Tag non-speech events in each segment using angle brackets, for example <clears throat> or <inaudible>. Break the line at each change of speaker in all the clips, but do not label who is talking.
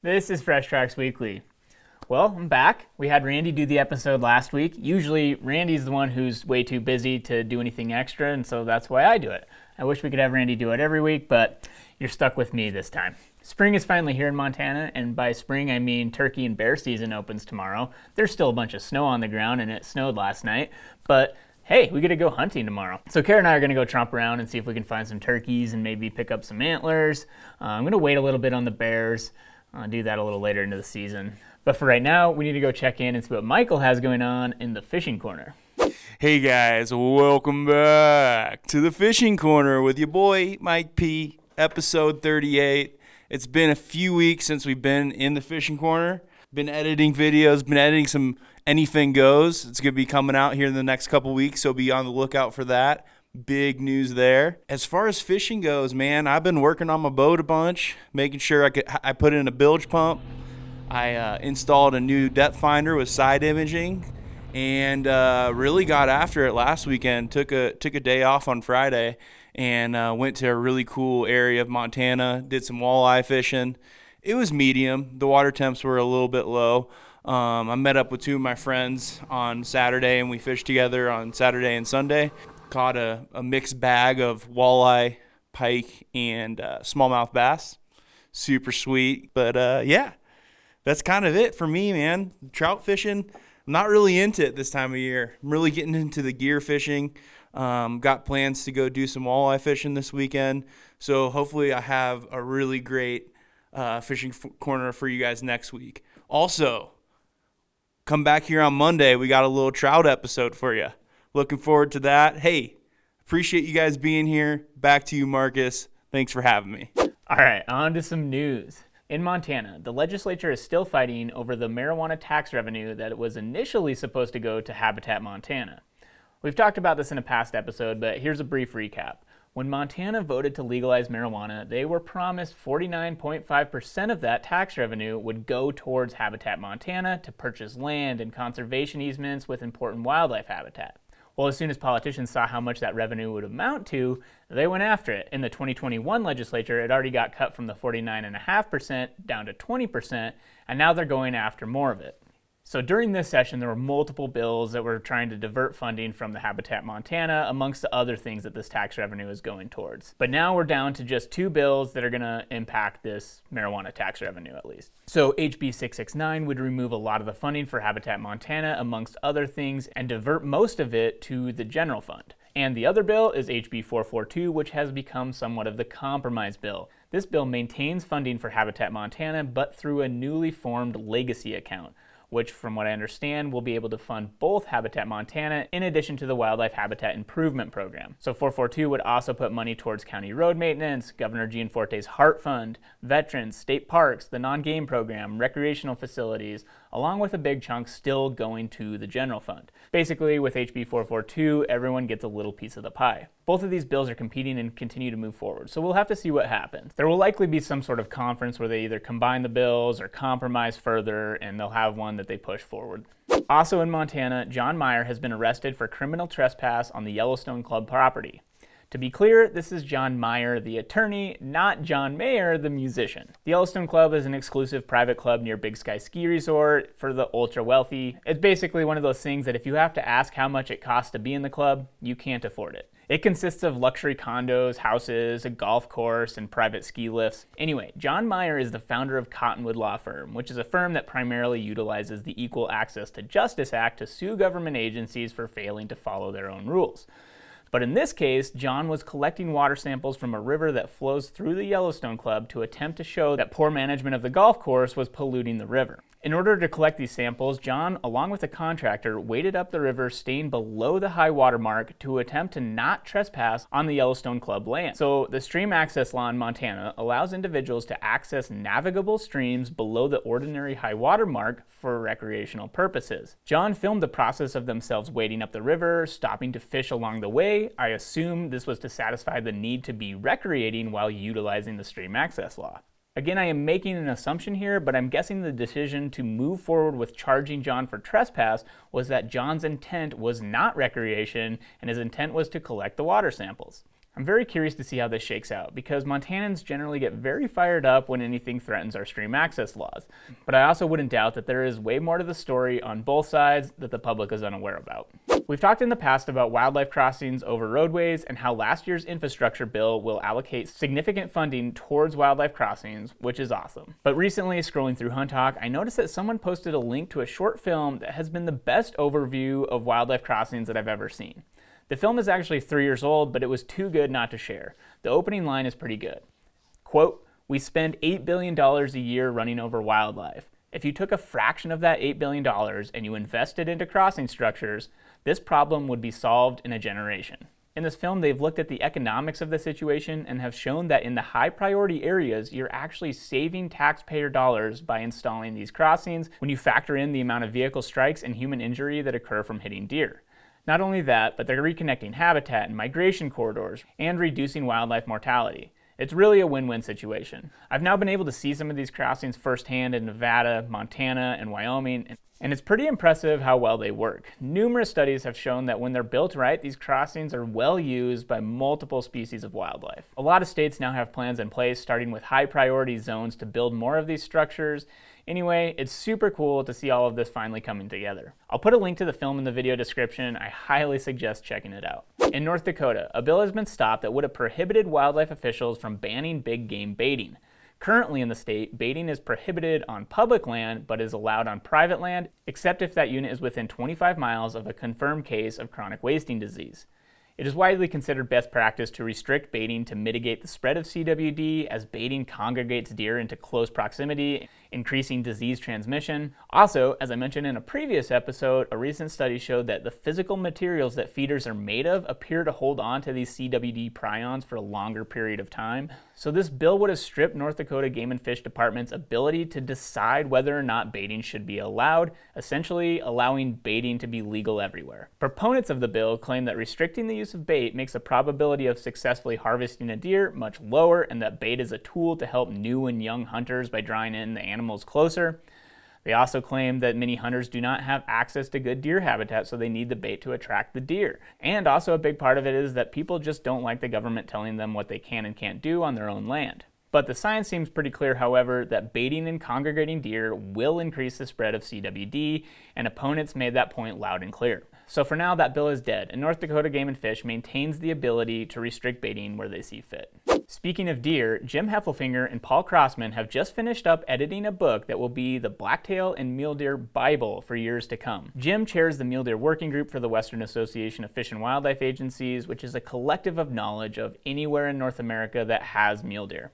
This is Fresh Tracks Weekly. Well, I'm back. We had Randy do the episode last week. Usually, Randy's the one who's way too busy to do anything extra, and so that's why I do it. I wish we could have Randy do it every week, but you're stuck with me this time. Spring is finally here in Montana, and by spring I mean turkey and bear season opens tomorrow. There's still a bunch of snow on the ground, and it snowed last night, but hey, we get to go hunting tomorrow. So Kara and I are going to go tromp around and see if we can find some turkeys and maybe pick up some antlers. Uh, I'm going to wait a little bit on the bears. I'll do that a little later into the season. But for right now, we need to go check in and see what Michael has going on in the fishing corner.
Hey guys, welcome back to the fishing corner with your boy Mike P, episode 38. It's been a few weeks since we've been in the fishing corner. Been editing videos, been editing some anything goes. It's going to be coming out here in the next couple weeks, so be on the lookout for that. Big news there. As far as fishing goes, man, I've been working on my boat a bunch, making sure I could I put in a bilge pump. I uh, installed a new depth finder with side imaging and uh, really got after it last weekend. Took a took a day off on Friday and uh, went to a really cool area of Montana. Did some walleye fishing. It was medium. The water temps were a little bit low. Um, I met up with two of my friends on Saturday and we fished together on Saturday and Sunday. Caught a, a mixed bag of walleye, pike, and uh, smallmouth bass. Super sweet. But uh, yeah, that's kind of it for me, man. Trout fishing, I'm not really into it this time of year. I'm really getting into the gear fishing. Um, got plans to go do some walleye fishing this weekend. So hopefully, I have a really great uh, fishing f- corner for you guys next week. Also, come back here on Monday. We got a little trout episode for you. Looking forward to that. Hey, appreciate you guys being here. Back to you, Marcus. Thanks for having me.
All right, on to some news. In Montana, the legislature is still fighting over the marijuana tax revenue that was initially supposed to go to Habitat Montana. We've talked about this in a past episode, but here's a brief recap. When Montana voted to legalize marijuana, they were promised 49.5% of that tax revenue would go towards Habitat Montana to purchase land and conservation easements with important wildlife habitat. Well, as soon as politicians saw how much that revenue would amount to, they went after it. In the 2021 legislature, it already got cut from the 49.5% down to 20%, and now they're going after more of it. So during this session, there were multiple bills that were trying to divert funding from the Habitat Montana, amongst the other things that this tax revenue is going towards. But now we're down to just two bills that are going to impact this marijuana tax revenue at least. So HB 669 would remove a lot of the funding for Habitat Montana, amongst other things, and divert most of it to the general fund. And the other bill is HB 442, which has become somewhat of the compromise bill. This bill maintains funding for Habitat Montana, but through a newly formed legacy account which, from what I understand, will be able to fund both Habitat Montana in addition to the Wildlife Habitat Improvement Program. So 442 would also put money towards county road maintenance, Governor Gianforte's Heart Fund, veterans, state parks, the non game program, recreational facilities, along with a big chunk still going to the general fund. Basically, with HB 442, everyone gets a little piece of the pie. Both of these bills are competing and continue to move forward, so we'll have to see what happens. There will likely be some sort of conference where they either combine the bills or compromise further, and they'll have one that they push forward. Also in Montana, John Meyer has been arrested for criminal trespass on the Yellowstone Club property. To be clear, this is John Meyer, the attorney, not John Mayer, the musician. The Yellowstone Club is an exclusive private club near Big Sky Ski Resort for the ultra wealthy. It's basically one of those things that if you have to ask how much it costs to be in the club, you can't afford it. It consists of luxury condos, houses, a golf course, and private ski lifts. Anyway, John Meyer is the founder of Cottonwood Law Firm, which is a firm that primarily utilizes the Equal Access to Justice Act to sue government agencies for failing to follow their own rules. But in this case, John was collecting water samples from a river that flows through the Yellowstone Club to attempt to show that poor management of the golf course was polluting the river. In order to collect these samples, John, along with a contractor, waded up the river staying below the high water mark to attempt to not trespass on the Yellowstone Club land. So, the stream access law in Montana allows individuals to access navigable streams below the ordinary high water mark for recreational purposes. John filmed the process of themselves wading up the river, stopping to fish along the way. I assume this was to satisfy the need to be recreating while utilizing the stream access law. Again, I am making an assumption here, but I'm guessing the decision to move forward with charging John for trespass was that John's intent was not recreation and his intent was to collect the water samples. I'm very curious to see how this shakes out because Montanans generally get very fired up when anything threatens our stream access laws. But I also wouldn't doubt that there is way more to the story on both sides that the public is unaware about. We've talked in the past about wildlife crossings over roadways and how last year's infrastructure bill will allocate significant funding towards wildlife crossings, which is awesome. But recently, scrolling through Hunt Talk, I noticed that someone posted a link to a short film that has been the best overview of wildlife crossings that I've ever seen. The film is actually three years old, but it was too good not to share. The opening line is pretty good. Quote, We spend $8 billion a year running over wildlife. If you took a fraction of that $8 billion and you invested into crossing structures, this problem would be solved in a generation. In this film, they've looked at the economics of the situation and have shown that in the high priority areas, you're actually saving taxpayer dollars by installing these crossings when you factor in the amount of vehicle strikes and human injury that occur from hitting deer. Not only that, but they're reconnecting habitat and migration corridors and reducing wildlife mortality. It's really a win win situation. I've now been able to see some of these crossings firsthand in Nevada, Montana, and Wyoming, and it's pretty impressive how well they work. Numerous studies have shown that when they're built right, these crossings are well used by multiple species of wildlife. A lot of states now have plans in place, starting with high priority zones to build more of these structures Anyway, it's super cool to see all of this finally coming together. I'll put a link to the film in the video description. I highly suggest checking it out. In North Dakota, a bill has been stopped that would have prohibited wildlife officials from banning big game baiting. Currently in the state, baiting is prohibited on public land but is allowed on private land, except if that unit is within 25 miles of a confirmed case of chronic wasting disease. It is widely considered best practice to restrict baiting to mitigate the spread of CWD as baiting congregates deer into close proximity, increasing disease transmission. Also, as I mentioned in a previous episode, a recent study showed that the physical materials that feeders are made of appear to hold on to these CWD prions for a longer period of time. So this bill would have stripped North Dakota Game and Fish Department's ability to decide whether or not baiting should be allowed, essentially allowing baiting to be legal everywhere. Proponents of the bill claim that restricting the use of bait makes the probability of successfully harvesting a deer much lower, and that bait is a tool to help new and young hunters by drawing in the animals closer. They also claim that many hunters do not have access to good deer habitat, so they need the bait to attract the deer. And also, a big part of it is that people just don't like the government telling them what they can and can't do on their own land. But the science seems pretty clear, however, that baiting and congregating deer will increase the spread of CWD, and opponents made that point loud and clear. So for now, that bill is dead, and North Dakota Game and Fish maintains the ability to restrict baiting where they see fit. Speaking of deer, Jim Heffelfinger and Paul Krausman have just finished up editing a book that will be the Blacktail and Mule Deer Bible for years to come. Jim chairs the Mule Deer Working Group for the Western Association of Fish and Wildlife Agencies, which is a collective of knowledge of anywhere in North America that has mule deer.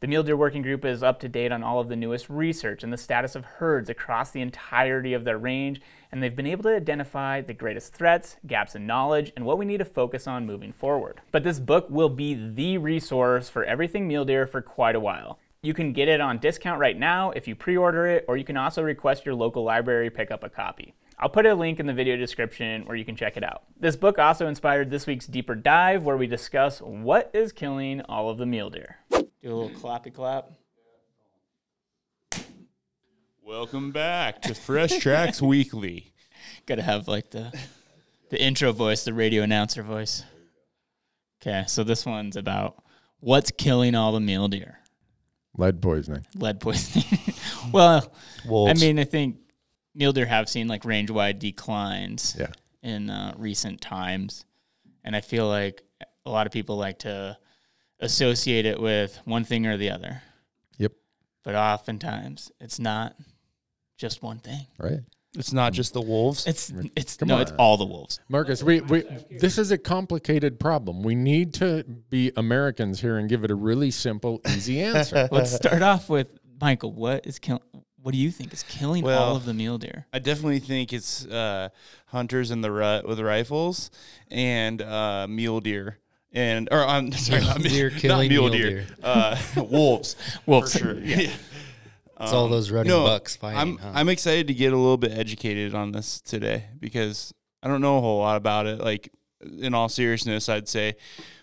The Mule Deer Working Group is up to date on all of the newest research and the status of herds across the entirety of their range, and they've been able to identify the greatest threats, gaps in knowledge, and what we need to focus on moving forward. But this book will be the resource for everything mule deer for quite a while. You can get it on discount right now if you pre order it, or you can also request your local library pick up a copy. I'll put a link in the video description where you can check it out. This book also inspired this week's deeper dive where we discuss what is killing all of the mule deer. Do a little clappy clap.
Welcome back to Fresh Tracks <laughs> Weekly.
Got to have like the the intro voice, the radio announcer voice. Okay, so this one's about what's killing all the mule deer.
Lead poisoning.
Lead poisoning. <laughs> well, Wolves. I mean, I think mule deer have seen like range wide declines
yeah.
in uh, recent times, and I feel like a lot of people like to associate it with one thing or the other.
Yep.
But oftentimes it's not just one thing.
Right.
It's not just the wolves.
It's it's Come no, on. it's all the wolves.
Marcus, we, we this is a complicated problem. We need to be Americans here and give it a really simple, easy answer. <laughs>
Let's start off with Michael. What is killing? What do you think is killing well, all of the mule deer?
I definitely think it's uh, hunters in the rut with rifles and uh, mule deer and or I'm <laughs> sorry, not, <laughs> deer killing not mule, deer, deer. Uh, wolves, <laughs>
wolves
for sure. Yeah.
It's um, all those running no, bucks fighting.
I'm
huh?
I'm excited to get a little bit educated on this today because I don't know a whole lot about it. Like in all seriousness, I'd say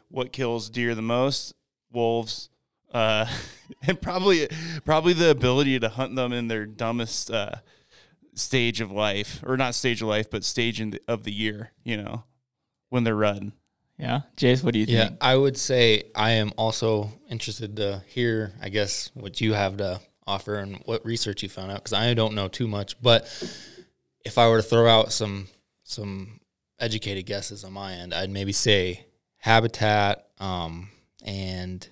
what kills deer the most, wolves, uh, and probably probably the ability to hunt them in their dumbest uh, stage of life, or not stage of life, but stage the, of the year. You know, when they're run.
Yeah, Jace, what do you
Yeah,
think?
Yeah, I would say I am also interested to hear, I guess, what you have to offer and what research you found out because I don't know too much. But if I were to throw out some some educated guesses on my end, I'd maybe say habitat um, and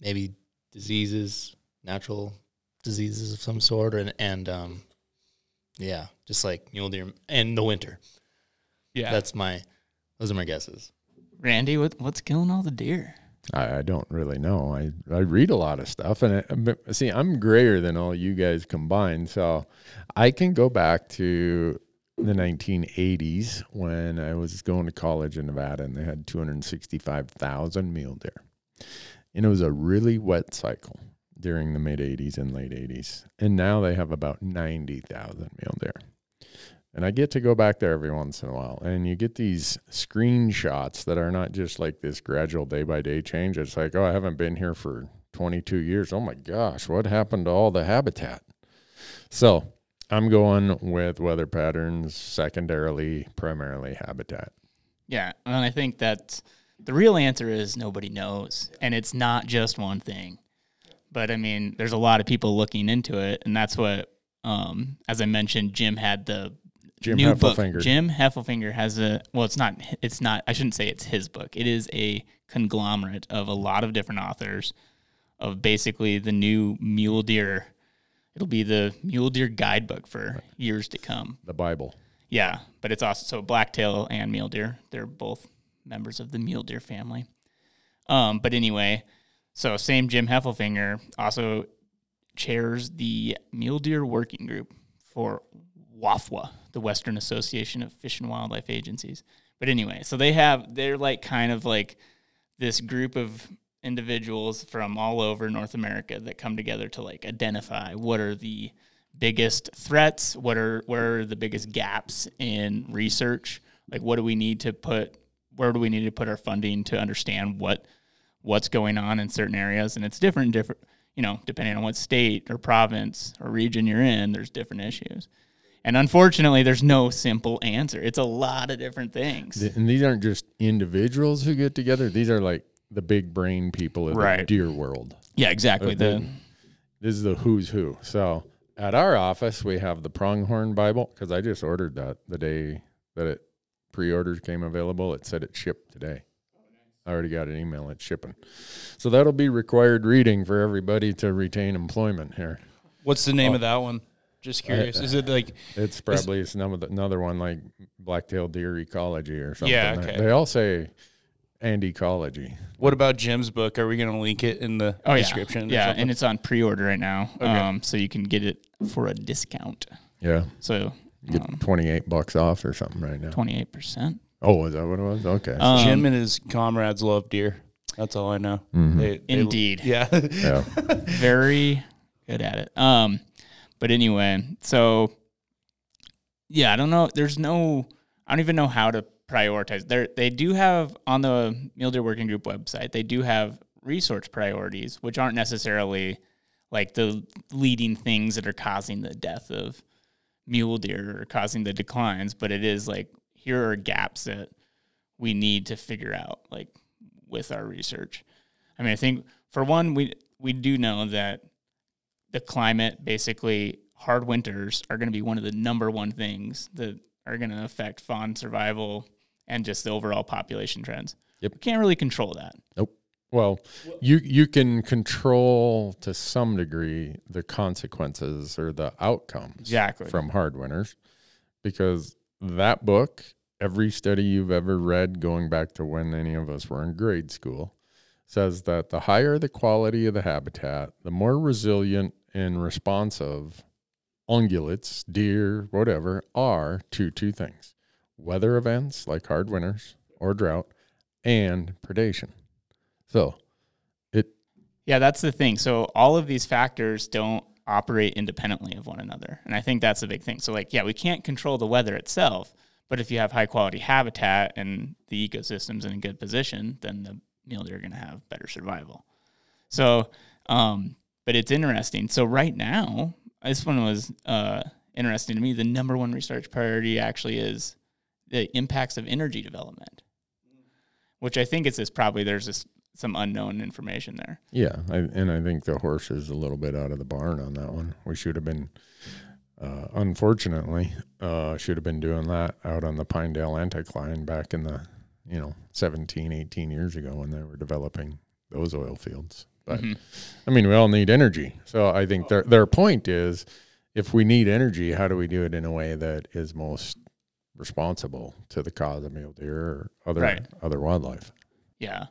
maybe diseases, natural diseases of some sort, and and um, yeah, just like mule deer and the winter.
Yeah.
That's my those are my guesses.
Randy, what, what's killing all the deer?
I, I don't really know. I, I read a lot of stuff, and see, I'm grayer than all you guys combined, so I can go back to the 1980s when I was going to college in Nevada, and they had 265,000 mule deer, and it was a really wet cycle during the mid 80s and late 80s, and now they have about 90,000 mule deer. And I get to go back there every once in a while. And you get these screenshots that are not just like this gradual day by day change. It's like, oh, I haven't been here for 22 years. Oh my gosh, what happened to all the habitat? So I'm going with weather patterns, secondarily, primarily habitat.
Yeah, and I think that the real answer is nobody knows, and it's not just one thing. But I mean, there's a lot of people looking into it, and that's what, um, as I mentioned, Jim had the
Jim
new book.
Heffelfinger.
Jim Heffelfinger has a well, it's not. It's not. I shouldn't say it's his book. It is a conglomerate of a lot of different authors of basically the new mule deer. It'll be the mule deer guidebook for years to come.
the Bible.
Yeah, but it's also so blacktail and mule deer. They're both members of the mule deer family. Um, but anyway, so same Jim Heffelfinger also chairs the mule deer working group for WAFWA, the Western Association of Fish and Wildlife Agencies. But anyway, so they have they're like kind of like this group of individuals from all over North America that come together to like identify what are the biggest threats, what are where are the biggest gaps in research, like what do we need to put where do we need to put our funding to understand what what's going on in certain areas and it's different different you know depending on what state or province or region you're in there's different issues and unfortunately there's no simple answer it's a lot of different things
And these aren't just individuals who get together, these are like the big brain people of the
Right.
deer world.
yeah exactly the
This is the who's who. So at our office, we have the Pronghorn Bible because I just ordered that the day that it pre-orders came available. It said it shipped today. I already got an email. It's shipping. So that'll be required reading for everybody to retain employment here.
What's the name of oh. that one? Just curious. Is it like
It's probably it's another another one like black-tailed deer ecology or something.
Yeah,
They-
okay.
They all say and ecology.
what about Jim's book? Are we going to link it in the
oh
description? or
yeah and it's on pre-order right now um, so you can get it for a discount
Yeah,
so
you get 28 bucks off or something right now.
28%
Oh, is that what it was? Okay.
Um,
Jim and his comrades love deer. That's all I know.
Mhm.
They- they-
Indeed.
yeah.
yeah. <laughs>
very good at it. Um, but anyway, so yeah, I don't know. There's no, I don't even know how to prioritize. There, they do have on the Mule Deer Working Group website. They do have resource priorities, which aren't necessarily like the leading things that are causing the death of mule deer or causing the declines, but it is like here are gaps that we need to figure out, like with our research. I mean, I think for one, we we do know that the climate, basically, hard winters are going to be one of the number one things that are going to affect fawn survival and just the overall population trends.
Yep.
We can't really control that. Nope.
Well, you you can control to some degree the consequences or the outcomes
Exactly.
from hard winters because that book, every study you've ever read going back to when any of us were in grade school, says that the higher the quality of the habitat, the more resilient and responsive ungulates, deer, whatever, are to two things. Weather events like hard winters or drought and predation. So it
Yeah, that's the thing. So all of these factors don't operate independently of one another. And I think that's a big thing. So like, yeah, we can't control the weather itself, but if you have high quality habitat and the ecosystem's in a good position, then the mule deer are going to have better survival. So, um, but it's interesting. So right now, this one was uh, interesting to me. The number one research priority actually is the impacts of energy development, which I think it's this probably there's just some unknown information there.
Yeah, I, and I think the horse is a little bit out of the barn on that one. We should have been, uh, unfortunately, uh, should have been doing that out on the Pinedale anticline back in the, you know, 17, 18 years ago when they were developing those oil fields. But
Mhm.
I mean, we all need energy. So I think their their point is, if we need energy, how do we do it in a way that is most responsible to the cause of mule deer or other
Right.
other wildlife?
Yeah.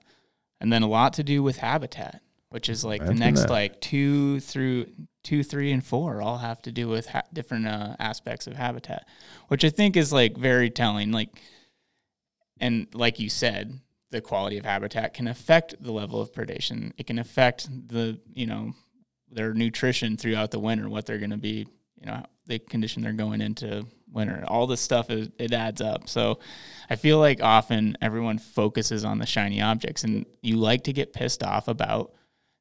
And then a lot to do with habitat, which is like the next
that.
like two through two, three, and four all have to do with ha- different uh, aspects of habitat, which I think is like very telling. Like, and like you said, the quality of habitat can affect the level of predation. It can affect the you know their nutrition throughout the winter, what they're going to be, you know, the condition they're going into winter. All this stuff is it adds up. So I feel like often everyone focuses on the shiny objects, and you like to get pissed off about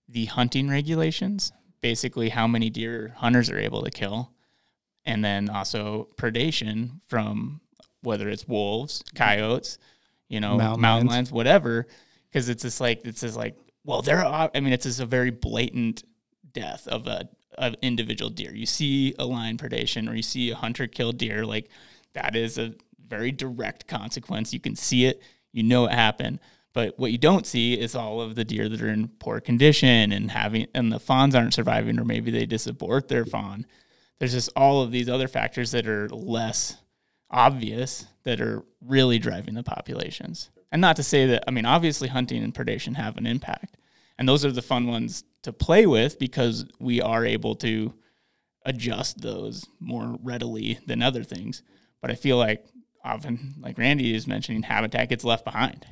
the hunting regulations, basically how many deer hunters are able to kill, and then also predation from whether it's wolves, mm-hmm. coyotes, you know,
Mountain
mountain,
lions.
lions, whatever. Because it's just like it's just like well, there are. I mean, it's just a very blatant death of a of individual deer. You see a lion predation or you see a hunter kill deer, like that is a very direct consequence. You can see it, you know it happened. But what you don't see is all of the deer that are in poor condition and having and the fawns aren't surviving or maybe they disabort their fawn. There's just all of these other factors that are less obvious that are really driving the populations. And not to say that I mean obviously hunting and predation have an impact. And those are the fun ones to play with because we are able to adjust those more readily than other things. But I feel like often, like Randy is mentioning, habitat gets left behind.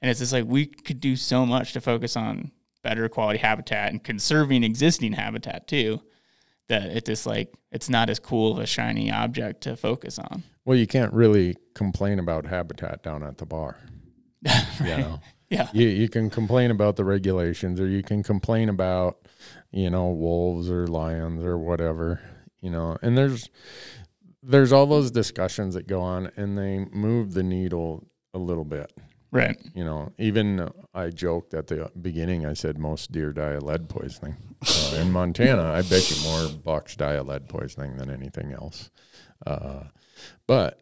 And it's just like we could do so much to focus on better quality habitat and conserving existing habitat too, that it's just like it's not as cool of a shiny object to focus on.
Well, you can't really complain about habitat down at the bar. <laughs> You know,
Yeah.
you you can complain about the regulations, or you can complain about, you know, wolves or lions or whatever. You know, and there's there's all those discussions that go on, and they move the needle a little bit.
Right.
You know, even I joked at the beginning. I said most deer die of lead poisoning. Uh, in Montana, I bet you more bucks die of lead poisoning than anything else. Uh, but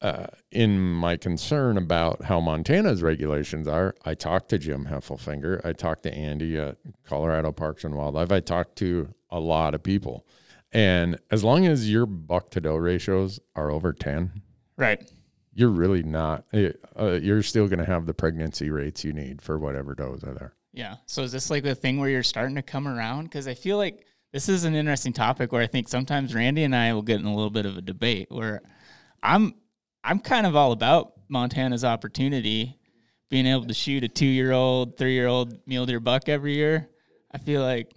uh, in my concern about how Montana's regulations are, I talked to Jim Heffelfinger. I talked to Andy at Colorado Parks and Wildlife. I talked to a lot of people. And as long as your buck to doe ratios are over 10,
Right.
you're really not, eh, uh, you're still going to have the pregnancy rates you need for whatever does are there.
Yeah. So is this like the thing where you're starting to come around? Because I feel like this is an interesting topic where I think sometimes Randy and I will get in a little bit of a debate where I'm I'm kind of all about Montana's opportunity, being able to shoot a two year old, three year old mule deer buck every year. I feel like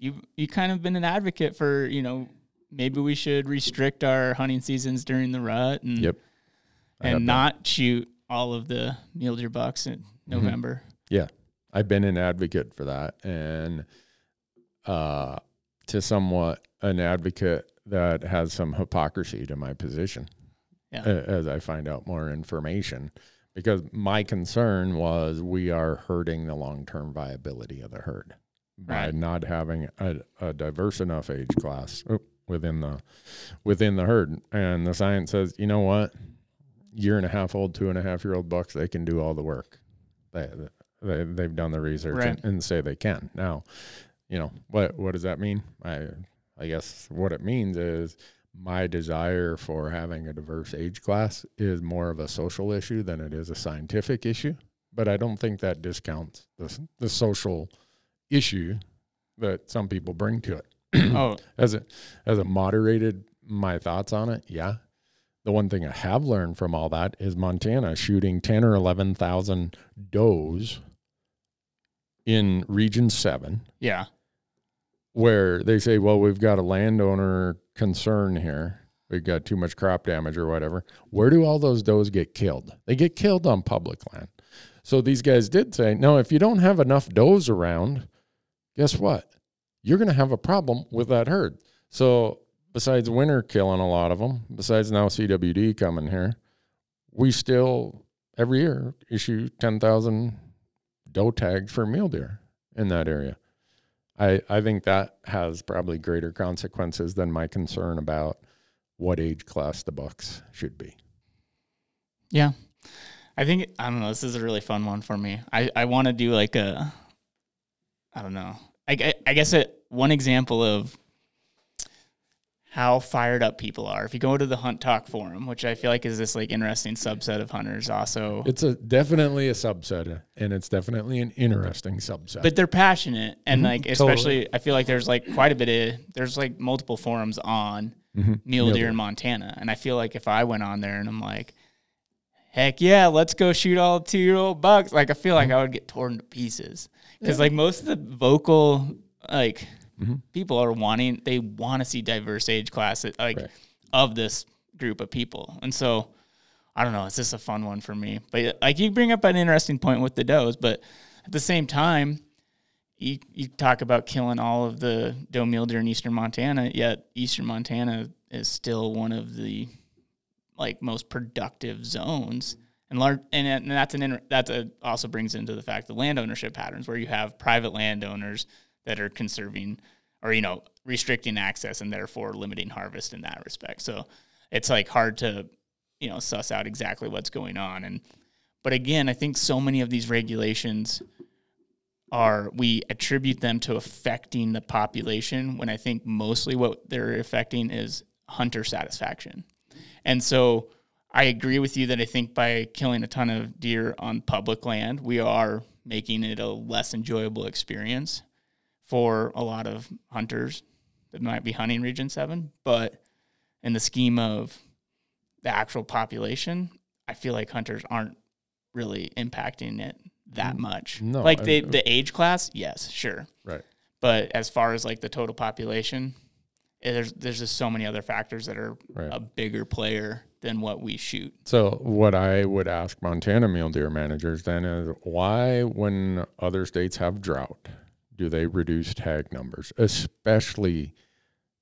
you you kind of been an advocate for you know maybe we should restrict our hunting seasons during the rut and
Yep.
And
that.
not shoot all of the mule deer bucks in mm-hmm. November.
Yeah, I've been an advocate for that, and uh, to somewhat an advocate that has some hypocrisy to my position.
Yeah.
As I find out more information, because my concern was we are hurting the long term viability of the herd by not having a, a diverse enough age class oh, within the within the herd. And the science says, you know what, year and a half old, two and a half year old bucks, they can do all the work. They, they they've done the research
Right.
and, and say they can. Now, you know what what does that mean? I I guess what it means is my desire for having a diverse age class is more of a social issue than it is a scientific issue. But I don't think that discounts the the social issue that some people bring to it.
Oh, <clears throat>
As it as it moderated my thoughts on it, yeah. The one thing I have learned from all that is Montana shooting ten or eleven thousand does in Region Seven,
yeah.
where they say, "Well, we've got a landowner concern here. We've got too much crop damage or whatever." Where do all those does get killed? They get killed on public land. So these guys did say, "No, if you don't have enough does around, guess what? You're going to have a problem with that herd." So besides winter killing a lot of them, besides now CWD coming here, we still every year issue 10,000 doe tags for mule deer in that area. I, I think that has probably greater consequences than my concern about what age class the bucks should be.
Yeah. I think I don't know. This is a really fun one for me. I, I want to do like a, I don't know. I, I, I guess it, one example of how fired up people are. If you go to the Hunt Talk forum, which I feel like is this like interesting subset of hunters, also,
It's a definitely a subset, and it's definitely an interesting subset.
but they're passionate and
Mhm,
like
totally.
especially I feel like there's like quite a bit of there's like multiple forums on
Mhm.
mule deer in Montana, and I feel like if I went on there and I'm like, heck yeah, let's go shoot all two year old bucks, like I feel like I would get torn to pieces because like most of the vocal like
Mhm.
people are wanting they want to see diverse age classes like
Right.
of this group of people, and so. I don't know. It's just a fun one for me. But like you bring up an interesting point with the does, but at the same time, you, you talk about killing all of the doe mule deer in eastern Montana, yet eastern Montana is still one of the like most productive zones. And large, and, and that's an inter, that's a, also brings into the fact the land ownership patterns where you have private landowners that are conserving or you know restricting access and therefore limiting harvest in that respect. So it's like hard to you know suss out exactly what's going on and but again, I think so many of these regulations are we attribute them to affecting the population when I think mostly what they're affecting is hunter satisfaction. And so I agree with you that I think by killing a ton of deer on public land, we are making it a less enjoyable experience for a lot of hunters that might be hunting Region 7. But in the scheme of the actual population, I feel like hunters aren't really impacting it that much.
no,
like
I-
the the age class, yes, sure.
right.
But as far as like the total population, eh, there's there's just so many other factors that are
Right.
a bigger player than what we shoot.
So what I would ask Montana mule deer managers then is why, when other states have drought, do they reduce tag numbers, especially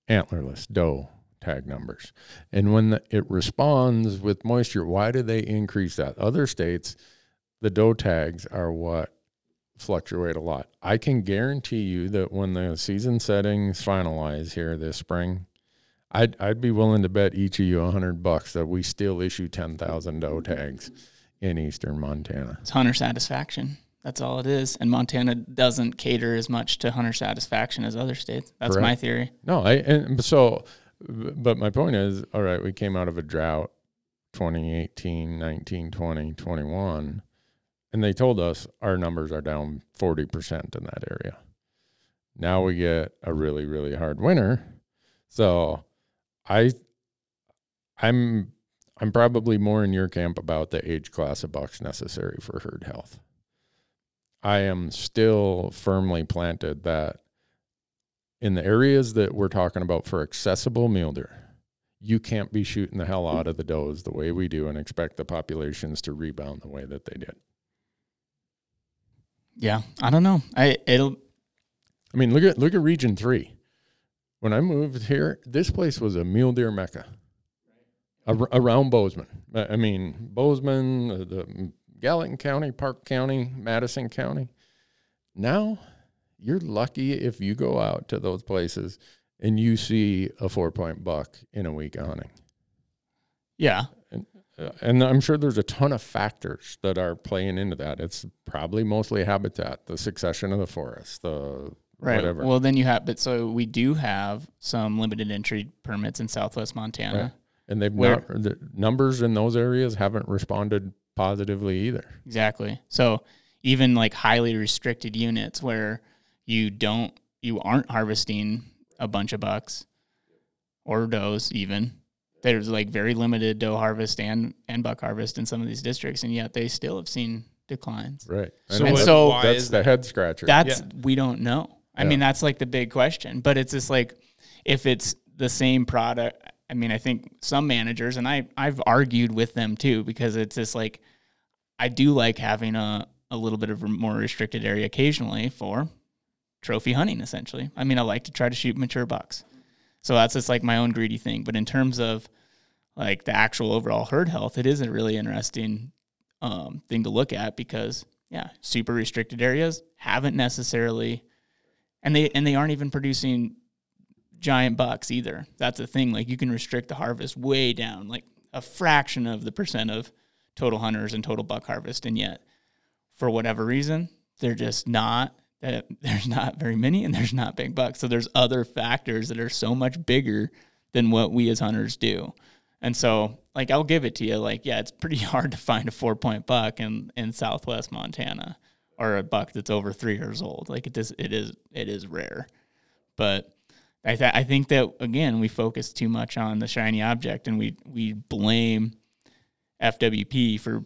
antlerless doe tag numbers? And when the, it responds with moisture, why do they increase that? Other states, the doe tags are what fluctuate a lot. I can guarantee you that when the season settings finalize here this spring, I'd I'd be willing to bet each of you a hundred bucks that we still issue ten thousand doe tags in eastern Montana.
It's hunter satisfaction. That's all it is. And Montana doesn't cater as much to hunter satisfaction as other states. That's my theory.
No, I and so, but my point is, all right, we came out of a drought, 2018, 19, 20, 21, and they told us our numbers are down 40% in that area. Now we get a really, really hard winter. So I, I'm, I'm probably more in your camp about the age class of bucks necessary for herd health. I am still firmly planted that in the areas that we're talking about for accessible mule deer, you can't be shooting the hell out of the does the way we do and expect the populations to rebound the way that they did.
Yeah. I don't know. I it'll
I mean, look at look at Region Three. When I moved here, this place was a mule deer mecca. Around Bozeman, I mean Bozeman, the Gallatin County, Park County, Madison County. Now, you're lucky if you go out to those places and you see a four point buck in a week of hunting.
yeah.
Uh, and I'm sure there's a ton of factors that are playing into that. It's probably mostly habitat, the succession of the forest, the
Right.
whatever.
Well, then you have, but so we do have some limited entry permits in Southwest Montana.
Right. and they've
Where-
not, the numbers in those areas haven't responded positively either.
Exactly. So even like highly restricted units where you don't, you aren't harvesting a bunch of bucks or does even. There's like very limited doe harvest and and buck harvest in some of these districts, and yet they still have seen declines.
Right.
So
And so-
why
that's
is
the head scratcher.
That's
Yeah.
we don't know. I
Yeah.
mean, that's like the big question. But it's just like if it's the same product. I mean, I think some managers, and I I've argued with them too because it's just like I do like having a a little bit of a more restricted area occasionally for trophy hunting. Essentially, I mean, I like to try to shoot mature bucks. So that's just like my own greedy thing. But in terms of like the actual overall herd health, it is a really interesting um, thing to look at because yeah, super restricted areas haven't necessarily, and they and they aren't even producing giant bucks either. That's the thing. Like you can restrict the harvest way down, like a fraction of the percent of total hunters and total buck harvest, and yet for whatever reason they're just not. That <laughs> there's not very many, and there's not big bucks. So there's other factors that are so much bigger than what we as hunters do. And so, like, I'll give it to you. Like, yeah, it's pretty <laughs> hard to find a four point buck in, in Southwest Montana or a buck that's over three years old. Like, it is, it is, it is rare. But I, th- I think that again, we focus too much on the shiny object, and we we blame FWP for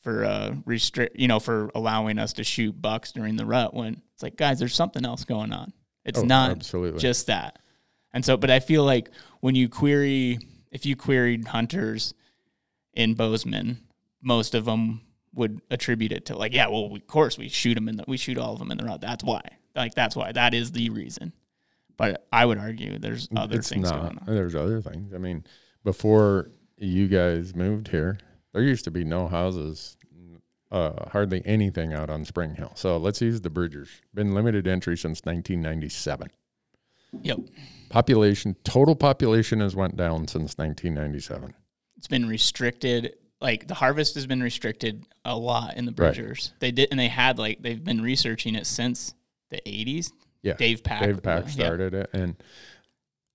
for uh restrict, you know, for allowing us to shoot bucks during the rut. When it's like, guys, there's something else going on. It's
Oh,
not
absolutely.
just that. And so, but I feel like when you query, if you queried hunters in Bozeman, most of them would attribute it to like, yeah, well, we, of course we shoot them in the, we shoot all of them in the rut. That's why. Like that's why. That is the reason. But I would argue there's other
it's
things
not.
going on.
There's other things. I mean, before you guys moved here, there used to be no houses, uh, hardly anything out on Spring Hill. So let's use the Bridgers. Been limited entry since 1997.
Yep.
Population, total population has went down since 1997.
It's been restricted. Like the harvest has been restricted a lot in the
Right.
Bridgers. They did, and they had like they've been researching it since the 80s.
Yeah,
Dave Pac.
Dave Pac
yeah.
started it, and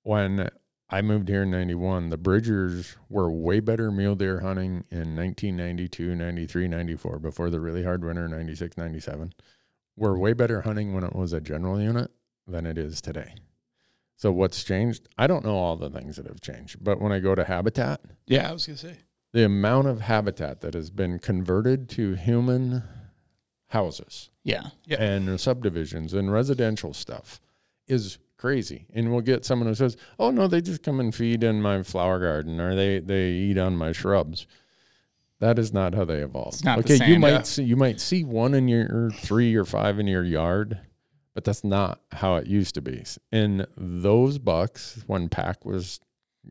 when I moved here in 91, the Bridgers were way better mule deer hunting in 1992, 93, 94, before the really hard winter, 96, 97. Were way better hunting when it was a general unit than it is today. So what's changed? I don't know all the things that have changed, but when I go to habitat,
Yeah, I was gonna say.
the amount of habitat that has been converted to human houses
Yeah.
Yeah.
and subdivisions and residential stuff is crazy. And we'll get someone who says, "Oh no, they just come and feed in my flower garden or they they eat on my shrubs." That is not how they evolved.
It's not the
okay, you
same,
might
yeah.
see you might see one in your three or five in your yard, but that's not how it used to be. And those bucks, when Pac was,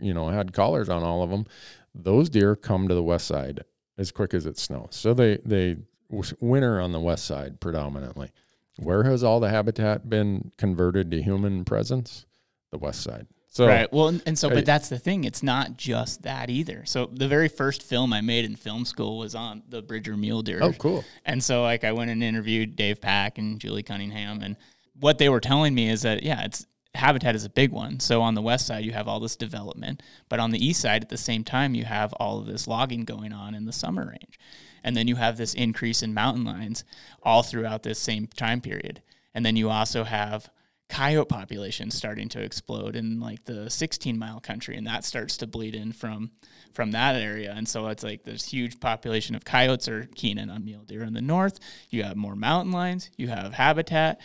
you know, had collars on all of them, those deer come to the west side as quick as it snows. So they they w- winter on the west side predominantly. Where has all the habitat been converted to human presence? The west side. So
right. Well, and, and so, but that's the thing. It's not just that either. So the very first film I made in film school was on the Bridger mule deer.
oh, cool.
And so, like, I went and interviewed Dave Pac and Julie Cunningham, and what they were telling me is that yeah, it's habitat is a big one. So on the west side, you have all this development, but on the east side, at the same time, you have all of this logging going on in the summer range, and then you have this increase in mountain lions all throughout this same time period, and then you also have coyote populations starting to explode in like the 16 mile country and that starts to bleed in from from that area. And so it's like this huge population of coyotes are keen in on mule deer in the north. You have more mountain lions. You have habitat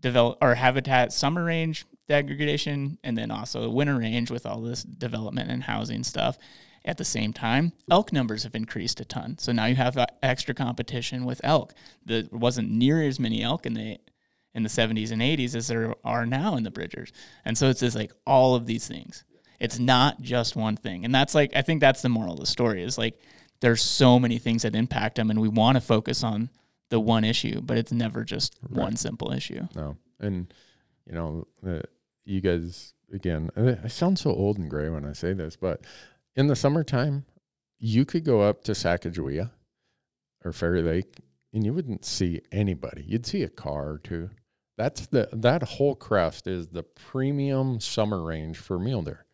develop or habitat summer range degradation and then also winter range with all this development and housing stuff at the same time elk numbers have increased a ton so now you have uh, extra competition with elk there wasn't near as many elk in the in the 70s and 80s as there are now in the Bridgers. And so it's just like all of these things. It's not just one thing. And that's like, I think that's the moral of the story is like, there's so many things that impact them, and we want to focus on the one issue, but it's never just one simple issue.
No, and you know, uh, you guys again. I sound so old and gray when I say this, but in the summertime, you could go up to Sacagawea or Fairy Lake, and you wouldn't see anybody. You'd see a car or two. That's the that whole crest is the premium summer range for mule deer.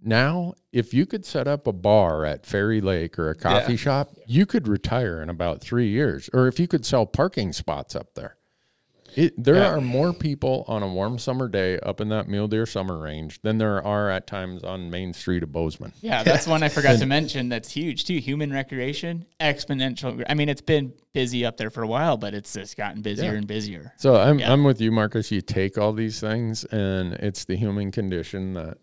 Now, if you could set up a bar at Fairy Lake or a coffee
Yeah.
shop, you could retire in about three years. Or if you could sell parking spots up there. It, there
Yeah.
are more people on a warm summer day up in that mule deer summer range than there are at times on Main Street of Bozeman.
Yeah, that's one I forgot to <laughs> mention. That's huge too. Human recreation, exponential. I mean, it's been busy up there for a while, but it's just gotten busier
Yeah.
and busier.
So I'm
Yeah.
I'm with you, Marcus. You take all these things, and it's the human condition that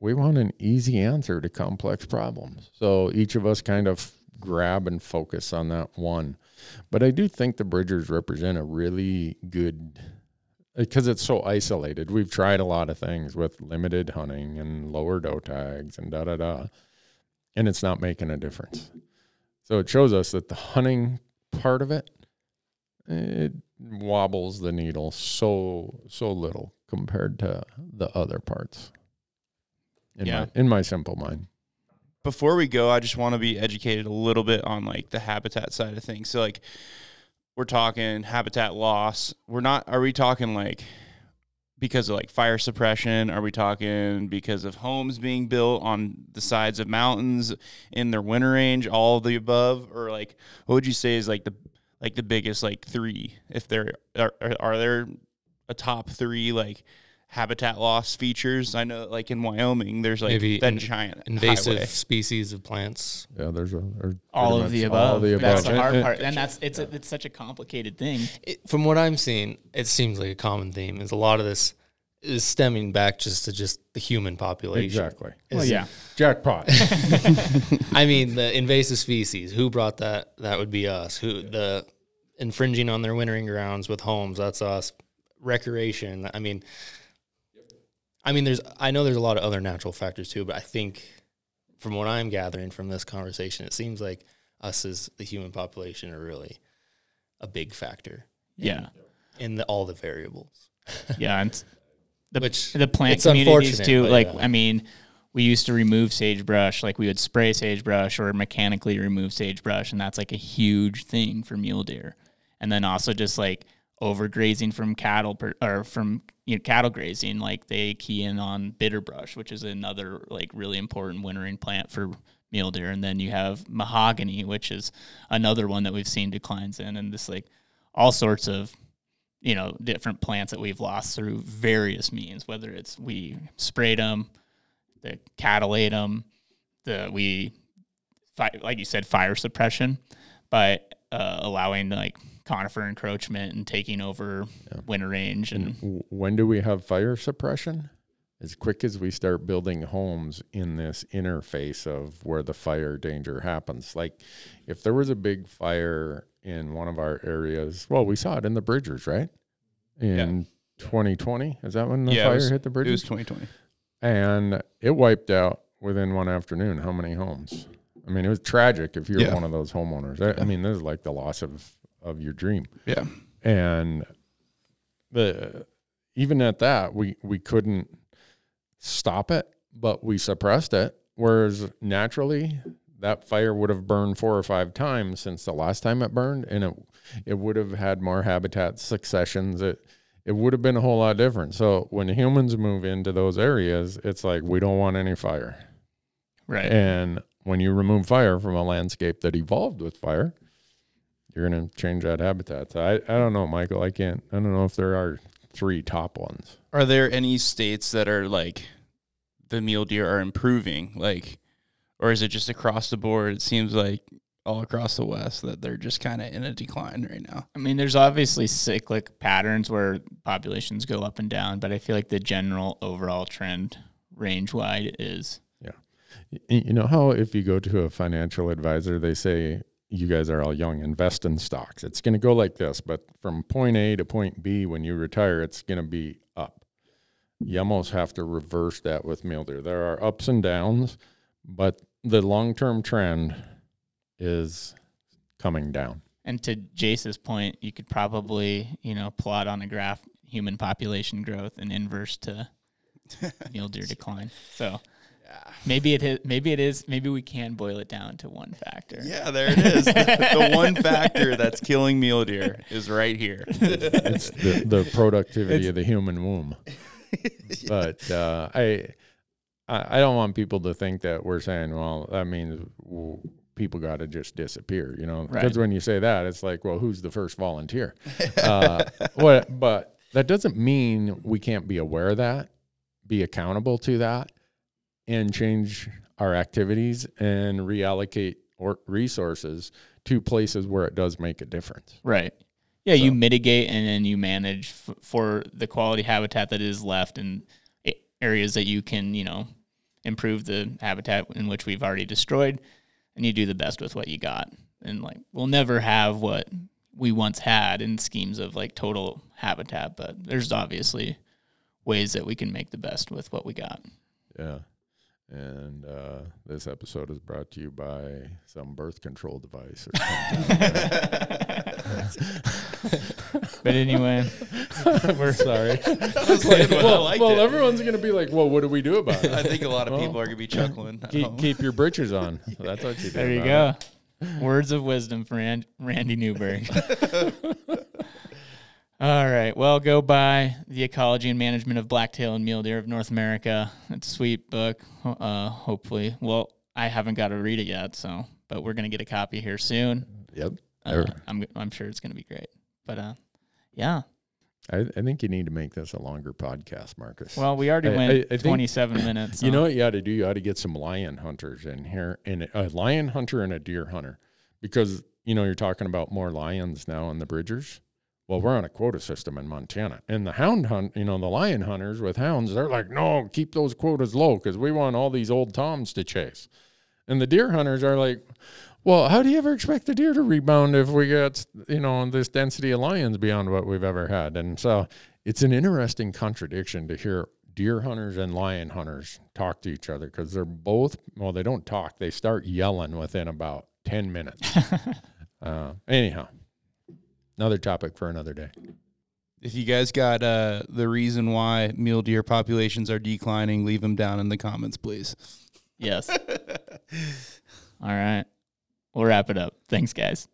we want an easy answer to complex problems. So each of us kind of grab and focus on that one. But I do think the Bridgers represent a really good eh, because it's so isolated. We've tried a lot of things with limited hunting and lower doe tags and da da da, and it's not making a difference. So it shows us that the hunting part of it, it wobbles the needle so so little compared to the other parts. In
Yeah.
my in my simple mind.
Before we go, I just want to be educated a little bit on like the habitat side of things. So like we're talking habitat loss. We're not are we talking like because of like fire suppression? Are we talking because of homes being built on the sides of mountains in their winter range, all the above or like what would you say is like the like the biggest like 3 if there are are, there a top 3 like habitat loss features? I know like in Wyoming there's like
Maybe
that
in-
giant
invasive
highway.
species of plants.
Yeah, there's a there's
all of the
much all
above.
the
That's the hard part, and that's it's a, it's such a complicated thing.
It, from what I'm seeing, it seems like a common theme is a lot of this is stemming back just to just the human population.
Exactly.
Is-
Well, yeah,
Jackpot. <laughs>
I mean, the invasive species. Who brought that? That would be us. Who the infringing on their wintering grounds with homes? That's us. Recreation. I mean, I mean, there's. I know there's a lot of other natural factors too, but I think from what I'm gathering from this conversation, it seems like us as the human population are really a big factor
yeah,
in the, all the variables.
yeah. And <laughs> the
Which
the plant communities too. Like,
yeah.
I mean, we used to remove sagebrush. Like, we would spray sagebrush or mechanically remove sagebrush, and that's like a huge thing for mule deer. And then also just like overgrazing from cattle per, or from you know, cattle grazing, like they key in on bitter brush, which is another like really important wintering plant for mule deer. And then you have mahogany, which is another one that we've seen declines in, and this like all sorts of you know different plants that we've lost through various means whether it's we sprayed them the cattle ate them the we like you said fire suppression by uh, allowing like conifer encroachment and taking over winter range and
W- when do we have fire suppression? As quick as we start building homes in this interface of where the fire danger happens. Like if there was a big fire in one of our areas, well, we saw it in the Bridgers, right? In 2020. Is that when the
Yeah,
fire
was-
hit the Bridgers?
It was 2020.
and it wiped out within one afternoon how many homes i mean it was tragic if you're
Yeah.
one of those homeowners I, I mean this is like the loss of of your dream.
Yeah.
and the even at that we we couldn't stop it but we suppressed it. Whereas naturally that fire would have burned four or five times since the last time it burned and it it would have had more habitat successions. It it would have been a whole lot different. So when humans move into those areas it's like we don't want any fire.
Right.
And when you remove fire from a landscape that evolved with fire, you're going to change that habitat. So I, I don't know, Michael. I can't, I don't know if there are three top ones.
Are there any states that are like the mule deer are improving? Like, or is it just across the board? It seems like all across the West that they're just kind of in a decline right now.
I mean, there's obviously cyclic patterns where populations go up and down, but I feel like the general overall trend range wide is
Yeah. You know how if you go to a financial advisor, they say, you guys are all young, invest in stocks. It's going to go like this, but from point A to point B, when you retire, it's going to be up. You almost have to reverse that with mule deer. There are ups and downs, but the long term trend is coming down.
And to Jace's point, you could probably, you know, plot on a graph human population growth and inverse to <laughs> mule deer decline. So maybe it is, maybe it is maybe we can boil it down to one factor.
Yeah, there it is. the one factor that's killing mule deer is right here. <laughs>
It's the, the productivity of the human womb. <laughs> But uh, I, I I don't want people to think that we're saying, well, that means people got to just disappear, you know? Because
Right.
when you say that, it's like, well, who's the first volunteer? <laughs> uh, what? But that doesn't mean we can't be aware of that, be accountable to that, and change our activities and reallocate or resources to places where it does make a difference.
Right. Yeah, you mitigate and then you manage f- for the quality habitat that is left and areas that you can, you know, improve the habitat in which we've already destroyed, and you do the best with what you got. And like, we'll never have what we once had in schemes of like total habitat, but there's obviously ways that we can make the best with what we got.
Yeah. And uh, this episode is brought to you by some birth control device. Or <laughs>
But anyway, <laughs>
We're sorry.
I
well,
liked
well everyone's going to be like, well, what do we do about it?
I think a lot of
Well,
people are gonna be chuckling.
keep, keep your britches on. That's what you do.
there you
about
go. Words of wisdom from Rand- Randy Newberg. <laughs> All right. Well, go buy The Ecology and Management of Blacktail and Mule Deer of North America. It's a sweet book. Uh, hopefully. Well, I haven't got to read it yet, so but we're gonna get a copy here soon.
Yep.
Uh, I'm I'm sure it's gonna be great. But uh, yeah.
I, I think you need to make this a longer podcast, Marcus.
Well, we already
I-
went
I- I think-
27 minutes. <laughs>
You
so-
know what you ought to do? You ought to get some lion hunters in here, and a lion hunter and a deer hunter, because you know you're talking about more lions now on the Bridgers. Well, we're on a quota system in Montana, and the hound hunt, you know, the lion hunters with hounds, they're like, no, keep those quotas low because we want all these old toms to chase, and the deer hunters are like, well, how do you ever expect the deer to rebound if we got, you know, this density of lions beyond what we've ever had? And so it's an interesting contradiction to hear deer hunters and lion hunters talk to each other because they're both, well, they don't talk, they start yelling within about 10 minutes. <laughs> uh, anyhow, another topic for another day.
If you guys got uh, the reason why mule deer populations are declining, leave them down in the comments, please.
Yes. <laughs> All right. We'll wrap it up. Thanks, guys.